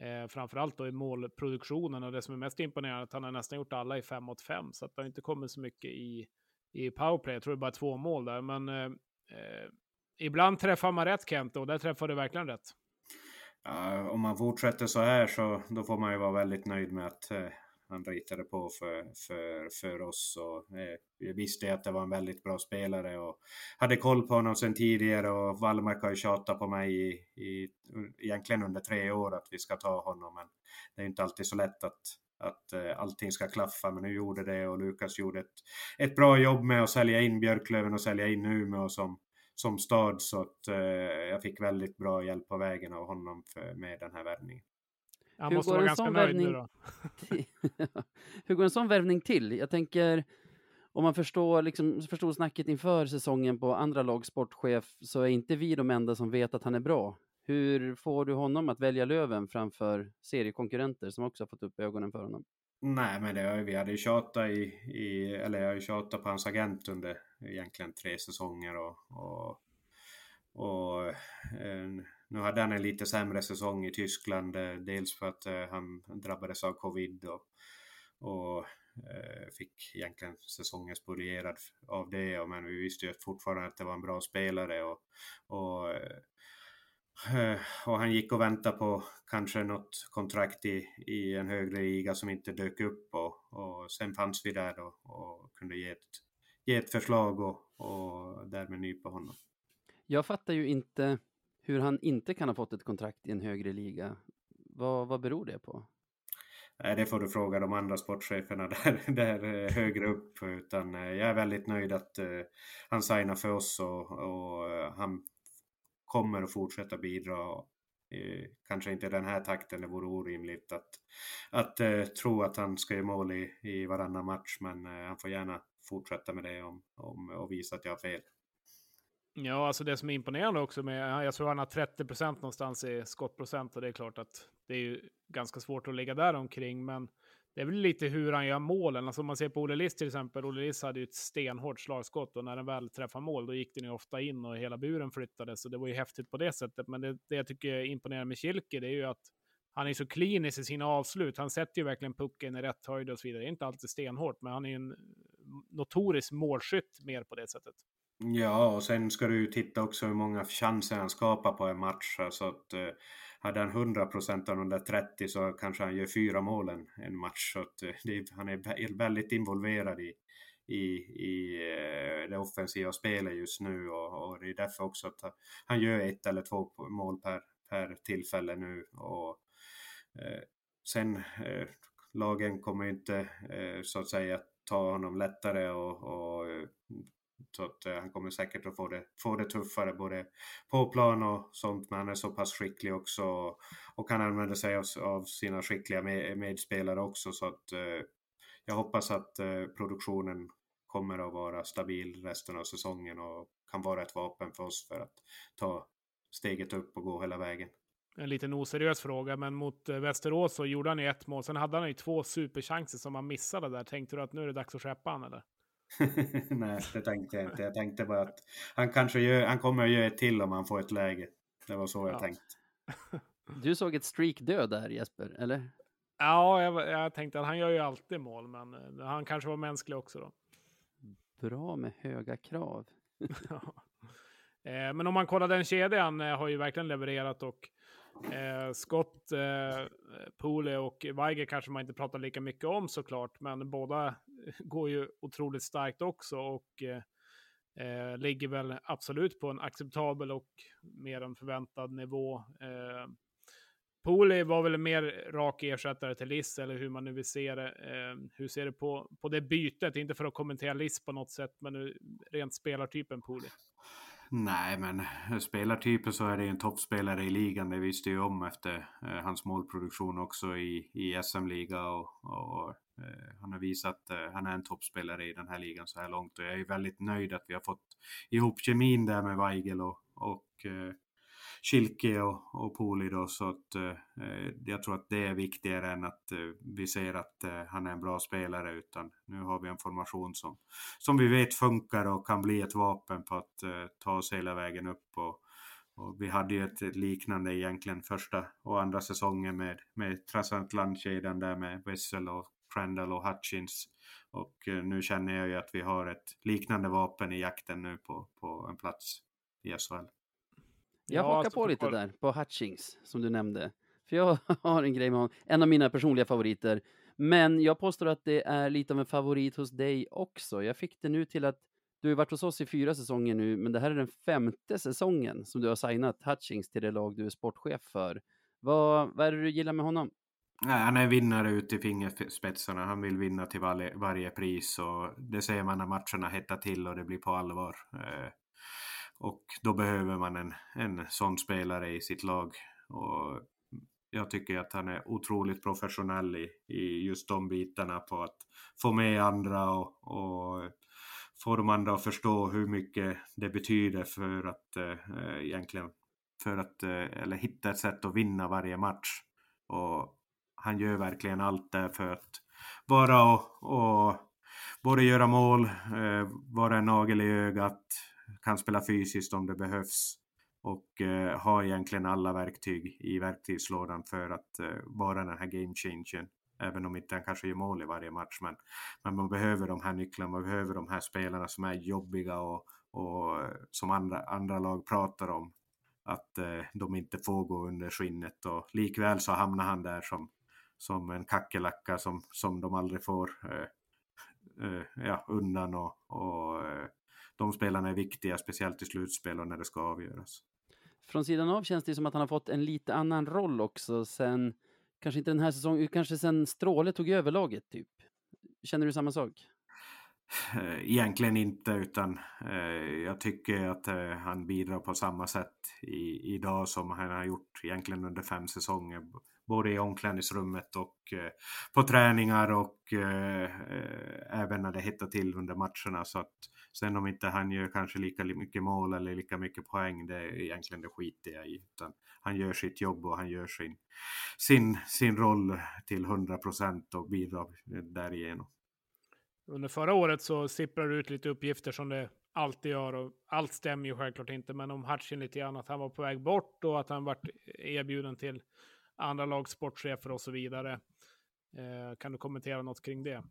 Eh, framförallt då i målproduktionen och det som är mest imponerande är att han har nästan gjort alla i 5 mot 5 så att det har inte kommit så mycket i, i powerplay. Jag tror det är bara två mål där, men eh, eh, ibland träffar man rätt Kent och där träffar du verkligen rätt. Ja, om man fortsätter så här så då får man ju vara väldigt nöjd med att eh, han ritade på för, för, för oss. Och, eh, vi visste att det var en väldigt bra spelare och hade koll på honom sedan tidigare och Wallmark har ju tjatat på mig i, i, egentligen under tre år att vi ska ta honom. Men det är inte alltid så lätt att, att uh, allting ska klaffa, men nu gjorde det och Lukas gjorde ett, ett bra jobb med att sälja in Björklöven och sälja in Umeå som, som stad så att uh, jag fick väldigt bra hjälp på vägen av honom för, med den här värvningen. Han måste vara ganska nöjd nu då. Hur går en sån värvning till? Jag tänker, om man förstår, liksom, förstår snacket inför säsongen på andra lag sportchef så är inte vi de enda som vet att han är bra. Hur får du honom att välja Löven framför seriekonkurrenter som också har fått upp ögonen för honom? Nej, men det, vi hade ju tjatat i, i, eller jag har ju tjatat på hans agent under egentligen tre säsonger och, och, och en, nu hade han en lite sämre säsong i Tyskland, eh, dels för att eh, han drabbades av covid och, och fick egentligen säsongen spolierad av det. Men vi visste ju fortfarande att det var en bra spelare och, och, och han gick och väntade på kanske något kontrakt i, i en högre liga som inte dök upp och, och sen fanns vi där och, och kunde ge ett, ge ett förslag och, och därmed nypa honom. Jag fattar ju inte hur han inte kan ha fått ett kontrakt i en högre liga. Vad, vad beror det på? Nej, det får du fråga de andra sportcheferna där, där eh, högre upp. Utan eh, jag är väldigt nöjd att han signar för oss och, och han kommer att fortsätta bidra. Eh, kanske inte i den här takten, det vore orimligt att, att eh, tro att han ska göra mål i, i varannan match. Men eh, han får gärna fortsätta med det om, om, och visa att jag har fel. Ja, alltså det som är imponerande också med, jag tror han har 30 procent någonstans i skottprocent och det är klart att det är ju ganska svårt att ligga där omkring, men det är väl lite hur han gör målen. Alltså om man ser på Olle Liss till exempel, Olle Liss hade ju ett stenhårt slagskott och när den väl träffade mål, då gick den ju ofta in och hela buren flyttades, så det var ju häftigt på det sättet. Men det, det jag tycker är imponerande med Kilke, det är ju att han är så klinisk i sina avslut. Han sätter ju verkligen pucken i rätt höjd och så vidare. Det är inte alltid stenhårt, men han är ju en notorisk målskytt mer på det sättet. Ja, och sen ska du ju titta också hur många chanser han skapar på en match. Så att, eh, hade han 100 procent av de där 30 så kanske han gör fyra målen en match. Så att, eh, det, han är väldigt involverad i, i, i eh, det offensiva spelet just nu och, och, det är därför också att han gör ett eller två mål per, per tillfälle nu. Och, eh, sen, eh, lagen kommer inte eh, så att säga ta honom lättare och, och eh, så att eh, han kommer säkert att få det, få det tuffare både på plan och sånt, men han är så pass skicklig också och, och kan använda sig av, av sina skickliga med, medspelare också så att eh, jag hoppas att eh, produktionen kommer att vara stabil resten av säsongen och kan vara ett vapen för oss för att ta steget upp och gå hela vägen. En liten oseriös fråga, men mot eh, Västerås så gjorde han ju ett mål. Sen hade han ju två superchanser som han missade där. Tänkte du att nu är det dags att släppa han eller? Nej, det tänkte jag inte. Jag tänkte bara att han kanske gör, han kommer att göra ett till om han får ett läge. Det var så jag ja. tänkte. Du såg ett streak död där Jesper, eller? Ja, jag, jag tänkte att han gör ju alltid mål, men eh, han kanske var mänsklig också då. Bra med höga krav. ja. eh, men om man kollar den kedjan eh, har ju verkligen levererat och Eh, Scott, eh, Pole och Weiger kanske man inte pratar lika mycket om såklart, men båda går ju otroligt starkt också och eh, eh, ligger väl absolut på en acceptabel och mer än förväntad nivå. Eh, Pooley var väl en mer rak ersättare till Liss, eller hur man nu vill se det. Eh, hur ser du på, på det bytet? Inte för att kommentera Liss på något sätt, men nu, rent spelartypen Pooley. Nej, men spelartypen så är det en toppspelare i ligan. Det visste ju om efter eh, hans målproduktion också i, i SM-liga och, och Eh, han har visat att han är en toppspelare i den här ligan så här långt och jag är väldigt nöjd att vi har fått ihop kemin där med Weigel och, och eh, Schilke och, och Poli då, så att eh, jag tror att det är viktigare än att eh, vi ser att eh, han är en bra spelare, utan nu har vi en formation som, som vi vet funkar och kan bli ett vapen på att eh, ta oss hela vägen upp. Och, och vi hade ju ett, liknande egentligen första och andra säsongen med, med transatlantkedjan där med Wessel och Crandall och Hutchins. Och eh, nu känner jag ju att vi har ett liknande vapen i jakten nu på, på en plats i SHL. Jag ja, hakar på lite där på Hutchings som du nämnde. För jag har en grej med honom, en av mina personliga favoriter. Men jag påstår att det är lite av en favorit hos dig också. Jag fick det nu till att du har varit hos oss i fyra säsonger nu, men det här är den femte säsongen som du har signat Hutchings till det lag du är sportchef för. Vad, vad är det du gillar med honom? Nej, han är vinnare ut i fingerspetsarna. Han vill vinna till varje, varje pris och det ser man när matcherna hettar till och det blir på allvar. Eh, och då behöver man en, en sån spelare i sitt lag. Och jag tycker att han är otroligt professionell i, i just de bitarna på att få med andra och, och få de andra att förstå hur mycket det betyder för att eh, egentligen för att eh, eller hitta ett sätt att vinna varje match. Och han gör verkligen allt där för att vara och, och både göra mål, eh, vara en nagel i ögat, kan spela fysiskt om det behövs och eh, har egentligen alla verktyg i verktygslådan för att eh, vara den här game changern. Även om inte han kanske gör mål i varje match. Men, men man behöver de här nycklarna, man behöver de här spelarna som är jobbiga och, och eh, som andra, andra lag pratar om. Att eh, de inte får gå under skinnet och likväl så hamnar han där som, som en kackerlacka som, som de aldrig får eh, eh, ja, undan och, och eh, de spelarna är viktiga, speciellt i slutspel och när det ska avgöras. Från sidan av känns det som att han har fått en lite annan roll också sen, kanske inte den här säsongen, kanske sen Stråle tog över laget typ. Känner du samma sak? Egentligen inte, utan jag tycker att han bidrar på samma sätt i, idag som han har gjort egentligen under fem säsonger. Både i omklädningsrummet och eh, på träningar och eh, eh, även när det hettar till under matcherna. Så att sen om inte han gör kanske lika mycket mål eller lika mycket poäng, det är egentligen det skiter jag i. Utan han gör sitt jobb och han gör sin, sin, sin roll till 100 procent och bidrar därigenom. Under förra året så sipprar det ut lite uppgifter som det alltid gör och allt stämmer ju självklart inte. Men om Hutchin lite grann att han var på väg bort och att han varit erbjuden till andra lags sportchefer och så vidare. Eh, kan du kommentera något kring det?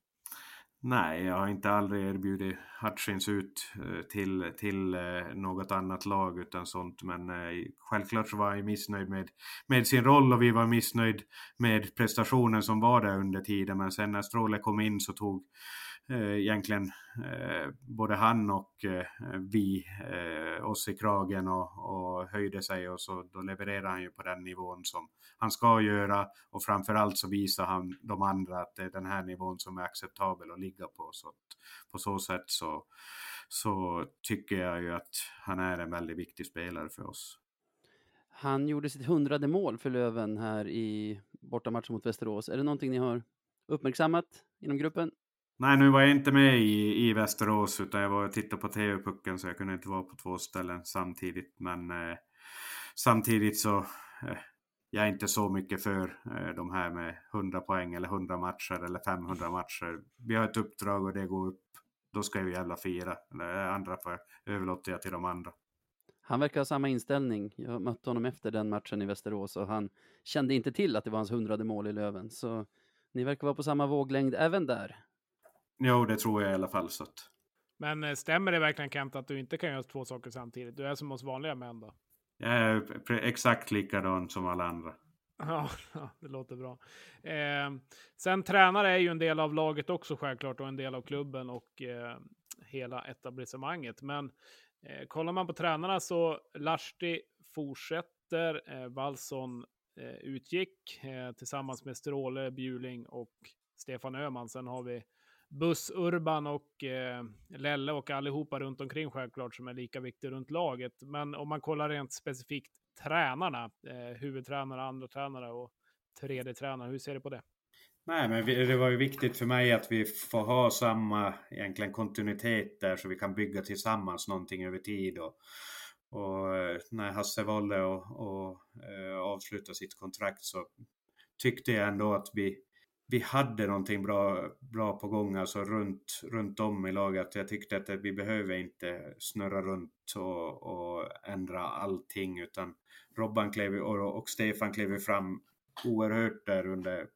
Nej, jag har inte aldrig erbjudit Hutchins ut eh, till, till eh, något annat lag utan sånt. Men eh, självklart så var jag missnöjd med, med sin roll och vi var missnöjd med prestationen som var där under tiden. Men sen när Stråle kom in så tog eh, egentligen eh, både han och eh, vi eh, oss i kragen och, och, höjde sig och så då levererar han ju på den nivån som han ska göra och framförallt så visar han de andra att det är den här nivån som är acceptabel att ligga på. Så att på så sätt så, så tycker jag ju att han är en väldigt viktig spelare för oss. Han gjorde sitt hundrade mål för Löven här i bortamatchen mot Västerås. Är det någonting ni har uppmärksammat inom gruppen? Nej, nu var jag inte med i, i Västerås utan jag var och tittade på TV-pucken så jag kunde inte vara på två ställen samtidigt. Men eh, samtidigt så eh, jag är inte så mycket för eh, de här med 100 poäng eller 100 matcher eller 500 matcher. Vi har ett uppdrag och det går upp. Då ska jag jävla fira. Det andra för överlåter jag till de andra. Han verkar ha samma inställning. Jag mötte honom efter den matchen i Västerås och han kände inte till att det var hans hundrade mål i Löven. Så ni verkar vara på samma våglängd även där. Jo, det tror jag i alla fall. Så att... Men eh, stämmer det verkligen Kent att du inte kan göra två saker samtidigt? Du är som oss vanliga män då? Jag är exakt likadan som alla andra. Ja, det låter bra. Eh, sen tränare är ju en del av laget också själklart och en del av klubben och eh, hela etablissemanget. Men eh, kollar man på tränarna så Lahti fortsätter, eh, Wallson eh, utgick eh, tillsammans med Stråle, Bjuling och Stefan Öhman. Sen har vi Buss, Urban och eh, Lelle och allihopa runt omkring självklart som är lika viktiga runt laget. Men om man kollar rent specifikt tränarna, eh, huvudtränare, andra tränare och tredje tränare, hur ser du på det? Nej, men det var ju viktigt för mig att vi får ha samma egentligen kontinuitet där så vi kan bygga tillsammans någonting över tid. Och, och eh, när Hasse valde att och, eh, avsluta sitt kontrakt så tyckte jag ändå att vi, vi hade någonting bra, bra på gång alltså runt, runt om i laget. Jag tyckte att vi behöver inte snurra runt och, och ändra allting utan Robban klev och, och Stefan klev fram oerhört där under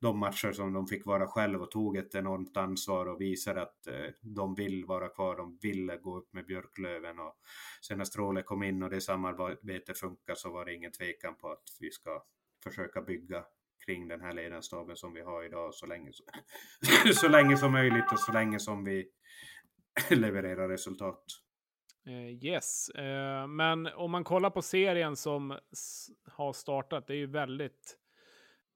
de matcher som de fick vara själva och tog ett enormt ansvar och visade att eh, de vill vara kvar, de ville gå upp med Björklöven och sen när Stråle kom in och det samarbetet funkar så var det ingen tvekan på att vi ska försöka bygga kring den här ledarstaben som vi har idag så länge, så, så länge som möjligt och så länge som vi levererar resultat. Eh, yes, eh, men om man kollar på serien som har startat, det är ju väldigt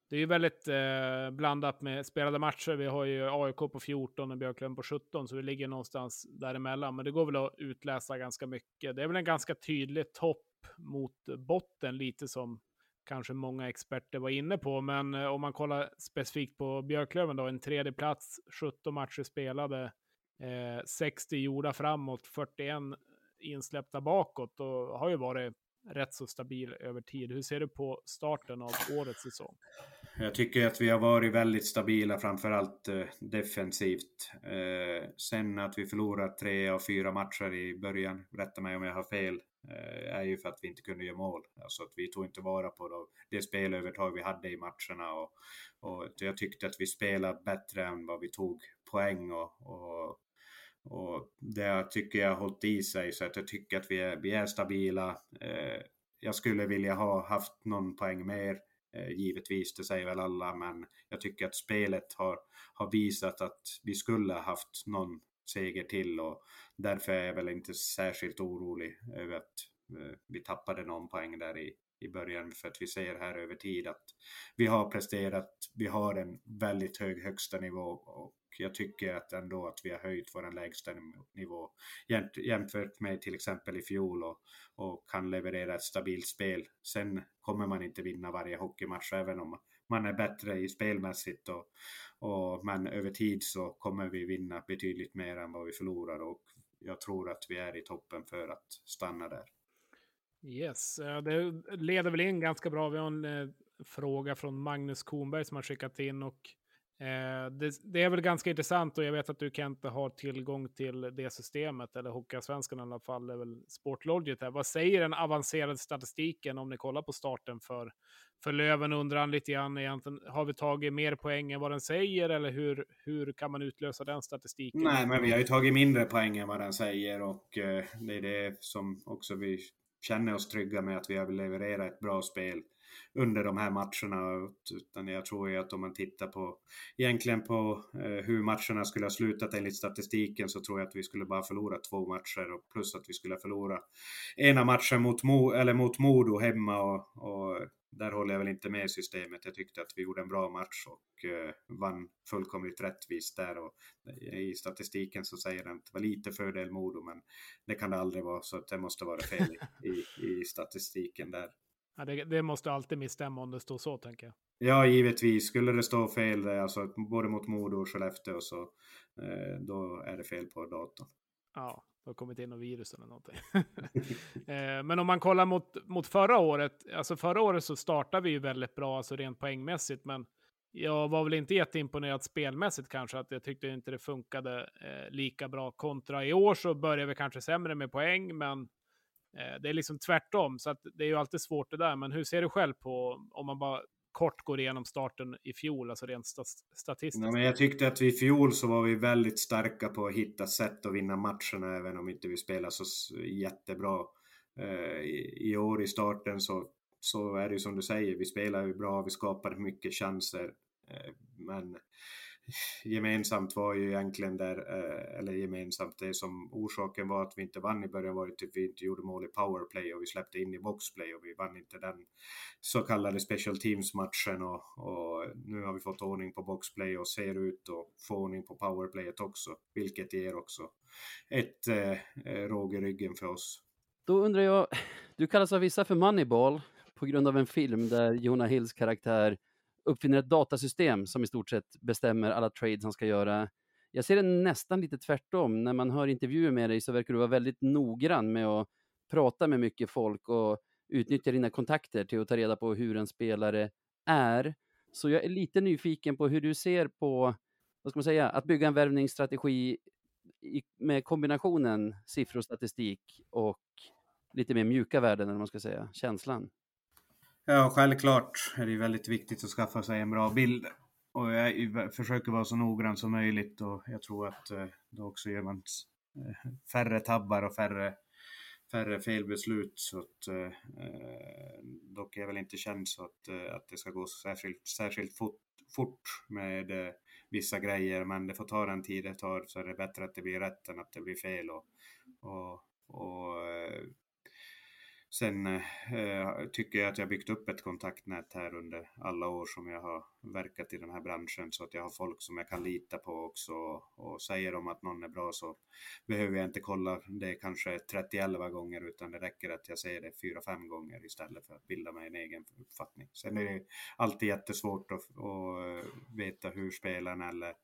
det är ju väldigt eh, blandat med spelade matcher. Vi har ju AIK på 14 och Björklund på 17, så vi ligger någonstans däremellan. Men det går väl att utläsa ganska mycket. Det är väl en ganska tydlig topp mot botten, lite som kanske många experter var inne på. Men eh, om man kollar specifikt på Björklöven då, en tredje plats, 17 matcher spelade, eh, 60 gjorda framåt, 41 insläppta bakåt och har ju varit rätt så stabil över tid. Hur ser du på starten av årets säsong? Jag tycker att vi har varit väldigt stabila, framförallt eh, defensivt. Eh, sen att vi förlorar tre av fyra matcher i början, rätta mig om jag har fel, Eh, är ju för att vi inte kunde göra mål. Alltså att vi tog inte vara på då, det spelövertag vi hade i matcherna och, och jag tyckte att vi spelade bättre än vad vi tog poäng och, och och det tycker jag har hållit i sig så att jag tycker att vi är, vi är stabila. Eh, jag skulle vilja ha haft någon poäng mer, eh, givetvis, det säger väl alla, men jag tycker att spelet har, har visat att vi skulle ha haft någon seger till och därför är jag väl inte särskilt orolig över att eh, vi tappade någon poäng där i, i början för att vi ser här över tid att vi har presterat, vi har en väldigt hög högsta nivå och jag tycker att ändå att vi har höjt vår lägsta nivå jämfört med till exempel i fjol och, och kan leverera ett stabilt spel. Sen kommer man inte vinna varje hockeymatch även om man är bättre i spelmässigt och, och men över tid så kommer vi vinna betydligt mer än vad vi förlorar och jag tror att vi är i toppen för att stanna där. Yes, eh, det leder väl in ganska bra. Vi har en eh, fråga från Magnus Kornberg som har skickat in och Eh, det, det, är väl ganska intressant och jag vet att du kan inte tillgång till det systemet, eller Hockeyallsvenskan i alla fall, det är väl Sportlogit här. Vad säger den avancerade statistiken om ni kollar på starten för, för Löven? Undrar han lite grann egentligen, har vi tagit mer poäng än vad den säger eller hur, hur kan man utlösa den statistiken? Nej, men vi har ju tagit mindre poäng än vad den säger och eh, det är det som också vi känner oss trygga med att vi har levererat ett bra spel under de här matcherna. Utan jag tror ju att om man tittar på egentligen på eh, hur matcherna skulle ha slutat enligt statistiken så tror jag att vi skulle bara förlora två matcher och plus att vi skulle förlora ena matchen mot, Mo, eller mot Modo hemma och, och där håller jag väl inte med systemet. Jag tyckte att vi gjorde en bra match och eh, vann fullkomligt rättvist där. Och I statistiken så säger den att det var lite fördel Modo, men det kan det aldrig vara, så det måste vara fel i, i, i statistiken där. Ja, det, det, måste alltid misstämma om det står så, tänker jag. Ja, givetvis. Skulle det stå fel där, alltså både mot Modo och Skellefteå, så eh, då är det fel på datorn. Ja, det har kommit in något virus eller någonting. eh, men om man kollar mot, mot förra året, alltså förra året så startade vi ju väldigt bra, alltså rent poängmässigt, men jag var väl inte jätteimponerad spelmässigt kanske, att jag tyckte inte det funkade eh, lika bra kontra i år så börjar vi kanske sämre med poäng, men Eh, det är liksom tvärtom, så att det är ju alltid svårt det där. Men hur ser du själv på, om man bara kort går igenom starten i fjol, alltså rent statistiskt? Ja, men jag tyckte att vi i fjol så var vi väldigt starka på att hitta sätt att vinna matcherna, även om inte vi spelar så jättebra. Eh, I år i starten så, så är det ju som du säger, vi spelar ju bra, vi skapar mycket chanser. Eh, men gemensamt var ju egentligen där, eh, eller gemensamt, det som orsaken var att vi inte vann i början var ju att vi inte gjorde mål i powerplay och vi släppte in i boxplay och vi vann inte den så kallade special teams-matchen och, och nu har vi fått ordning på boxplay och ser ut att få ordning på powerplayet också, vilket ger också ett eh, eh råg i ryggen för oss. Då undrar jag, du kallas av vissa för Moneyball på grund av en film där Jonah Hills karaktär uppfinner ett datasystem som i stort sett bestämmer alla trades han ska göra. Jag ser det nästan lite tvärtom. När man hör intervjuer med dig så verkar du vara väldigt noggrann med att prata med mycket folk och utnyttja dina kontakter till att ta reda på hur en spelare är. Så jag är lite nyfiken på hur du ser på, vad ska man säga, att bygga en värvningsstrategi med kombinationen siffror och statistik och lite mer mjuka värden, eller man ska säga, känslan. Ja, självklart är det väldigt viktigt att skaffa sig en bra bild. Och jag försöker vara så noggrann som möjligt och jag tror att eh, då också gör man eh, färre tabbar och färre, färre felbeslut. Så att, eh, dock är jag väl inte känd så att, eh, att det ska gå särskilt, särskilt fort, fort med vissa grejer, men det får ta den tid det tar så är det bättre att det blir rätt än att det blir fel. Och, och, och Sen eh, tycker jag att jag byggt upp ett kontaktnät här under alla år som jag har verkat i den här branschen så att jag har folk som jag kan lita på också och säger de att någon är bra så behöver jag inte kolla det kanske 30-11 gånger utan det räcker att jag säger det 4-5 gånger istället för att bilda mig en egen uppfattning. Sen är det alltid jättesvårt att, att eh, veta hur spelarna eller,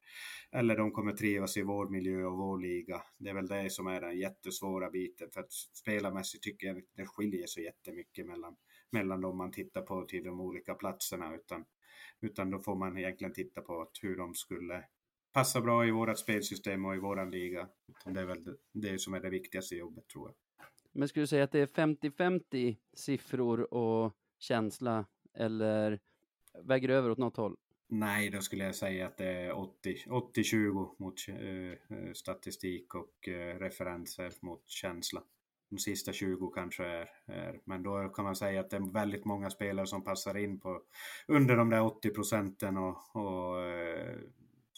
eller de kommer trivas i vår miljö och vår liga. Det är väl det som är den jättesvåra biten för att spelarmässigt tycker jag det skiljer så jättemycket mellan, mellan de man tittar på till de olika platserna utan utan då får man egentligen titta på hur de skulle passa bra i vårt spelsystem och i våran liga. Det är väl det som är det viktigaste jobbet tror jag. Men skulle du säga att det är 50-50 siffror och känsla eller väger över åt något håll? Nej, då skulle jag säga att det är 80-20 mot uh, statistik och uh, referenser mot känsla de sista 20 kanske är, är, Men då kan man säga att det är väldigt många spelare som passar in på under de där 80 procenten och, och eh,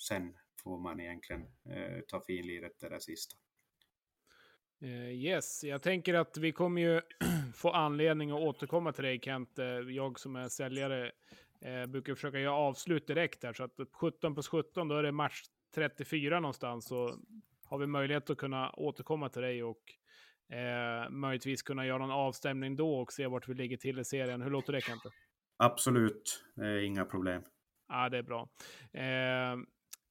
sen får man egentligen eh, ta finliret det där sista. Eh, yes, jag tänker att vi kommer ju få anledning att återkomma till dig Kent. Eh, jag som är säljare eh, brukar försöka göra avslut direkt där, så att 17 plus 17, då är det match 34 någonstans. Så har vi möjlighet att kunna återkomma till dig och Eh, möjligtvis kunna göra någon avstämning då och se vart vi ligger till i serien. Hur låter det Kente? Absolut, är inga problem. Ja, det är bra. Eh,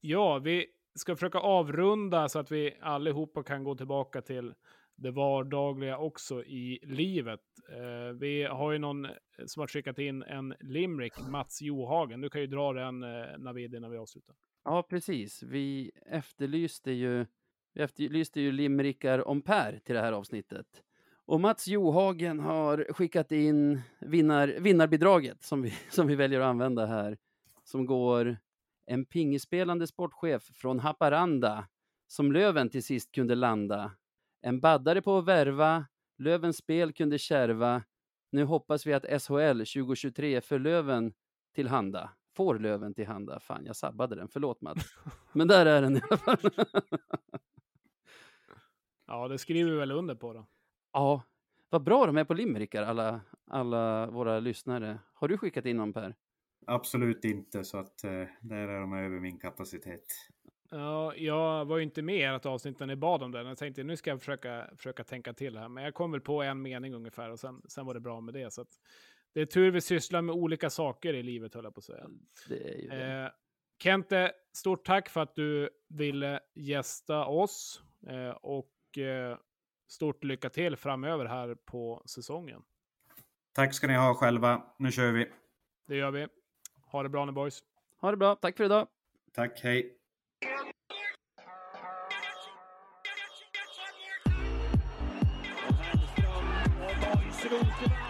ja, vi ska försöka avrunda så att vi allihopa kan gå tillbaka till det vardagliga också i livet. Eh, vi har ju någon som har skickat in en limerick, Mats Johagen. Du kan ju dra den, eh, Navid, innan vi avslutar. Ja, precis. Vi efterlyste ju vi efterlyste ju limerickar om Per till det här avsnittet. Och Mats Johagen har skickat in vinnar, vinnarbidraget som vi, som vi väljer att använda här. Som går en pingisspelande sportchef från Haparanda som Löven till sist kunde landa. En baddare på att värva, Lövens spel kunde kärva. Nu hoppas vi att SHL 2023 för Löven tillhanda. Får Löven tillhanda. Fan, jag sabbade den. Förlåt Mats. Men där är den i alla fall. Ja, det skriver vi väl under på då. Ja, vad bra de är på limerickar, alla, alla våra lyssnare. Har du skickat in någon Per? Absolut inte, så att eh, där är de över min kapacitet. Ja, jag var ju inte med i ert avsnitt när ni bad om det. Jag tänkte nu ska jag försöka, försöka tänka till här, men jag kom väl på en mening ungefär och sen, sen var det bra med det. Så att, det är tur vi sysslar med olika saker i livet, höll jag på att säga. Det är ju det. Eh, Kente, stort tack för att du ville gästa oss. Eh, och Eh, stort lycka till framöver här på säsongen. Tack ska ni ha själva. Nu kör vi. Det gör vi. Ha det bra nu boys. Ha det bra. Tack för idag. Tack. Hej. Och Borgström